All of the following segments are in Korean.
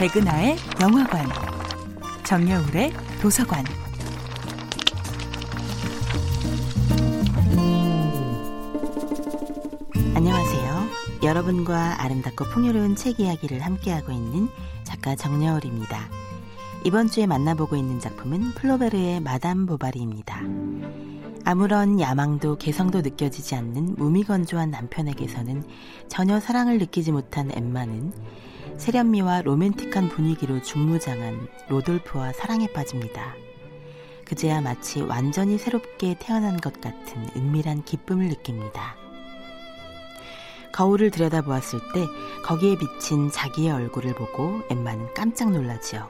백은하의 영화관, 정여울의 도서관. 안녕하세요. 여러분과 아름답고 풍요로운 책 이야기를 함께하고 있는 작가 정여울입니다. 이번 주에 만나보고 있는 작품은 플로베르의 마담 보바리입니다. 아무런 야망도 개성도 느껴지지 않는 무미건조한 남편에게서는 전혀 사랑을 느끼지 못한 엠마는 세련미와 로맨틱한 분위기로 중무장한 로돌프와 사랑에 빠집니다. 그제야 마치 완전히 새롭게 태어난 것 같은 은밀한 기쁨을 느낍니다. 거울을 들여다보았을 때 거기에 비친 자기의 얼굴을 보고 엠마는 깜짝 놀라지요.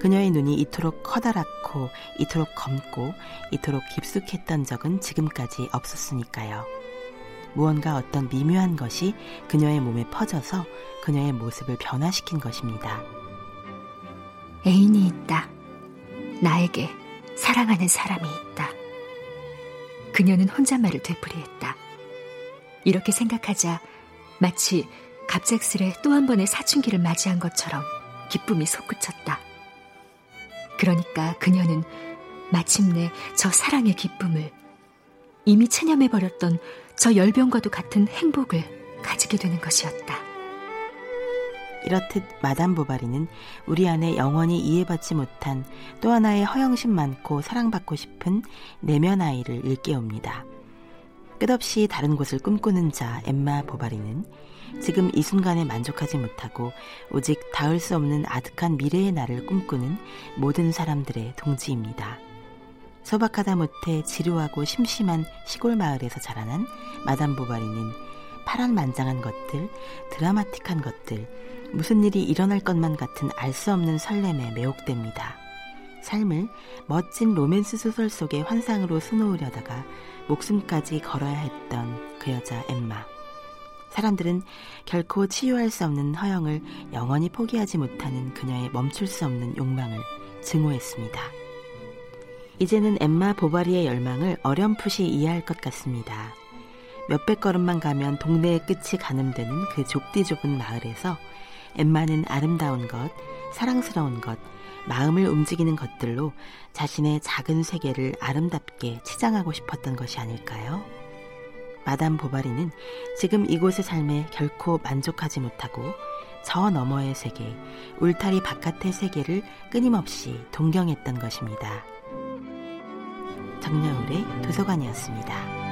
그녀의 눈이 이토록 커다랗고 이토록 검고 이토록 깊숙했던 적은 지금까지 없었으니까요. 무언가 어떤 미묘한 것이 그녀의 몸에 퍼져서 그녀의 모습을 변화시킨 것입니다. 애인이 있다. 나에게 사랑하는 사람이 있다. 그녀는 혼잣말을 되풀이했다. 이렇게 생각하자 마치 갑작스레 또 한 번의 사춘기를 맞이한 것처럼 기쁨이 솟구쳤다. 그러니까 그녀는 마침내 저 사랑의 기쁨을 이미 체념해버렸던 저 열병과도 같은 행복을 가지게 되는 것이었다. 이렇듯 마담 보바리는 우리 안에 영원히 이해받지 못한 또 하나의 허영심 많고 사랑받고 싶은 내면 아이를 일깨웁니다. 끝없이 다른 곳을 꿈꾸는 자 엠마 보바리는 지금 이 순간에 만족하지 못하고 오직 닿을 수 없는 아득한 미래의 나를 꿈꾸는 모든 사람들의 동지입니다. 소박하다 못해 지루하고 심심한 시골 마을에서 자라난 마담 보바리는 파란만장한 것들, 드라마틱한 것들, 무슨 일이 일어날 것만 같은 알 수 없는 설렘에 매혹됩니다. 삶을 멋진 로맨스 소설 속의 환상으로 수놓으려다가 목숨까지 걸어야 했던 그 여자 엠마. 사람들은 결코 치유할 수 없는 허영을 영원히 포기하지 못하는 그녀의 멈출 수 없는 욕망을 증오했습니다. 이제는 엠마 보바리의 열망을 어렴풋이 이해할 것 같습니다. 몇백 걸음만 가면 동네의 끝이 가늠되는 그 좁디 좁은 마을에서 엠마는 아름다운 것, 사랑스러운 것, 마음을 움직이는 것들로 자신의 작은 세계를 아름답게 치장하고 싶었던 것이 아닐까요? 마담 보바리는 지금 이곳의 삶에 결코 만족하지 못하고 저 너머의 세계, 울타리 바깥의 세계를 끊임없이 동경했던 것입니다. 정여울의 도서관이었습니다.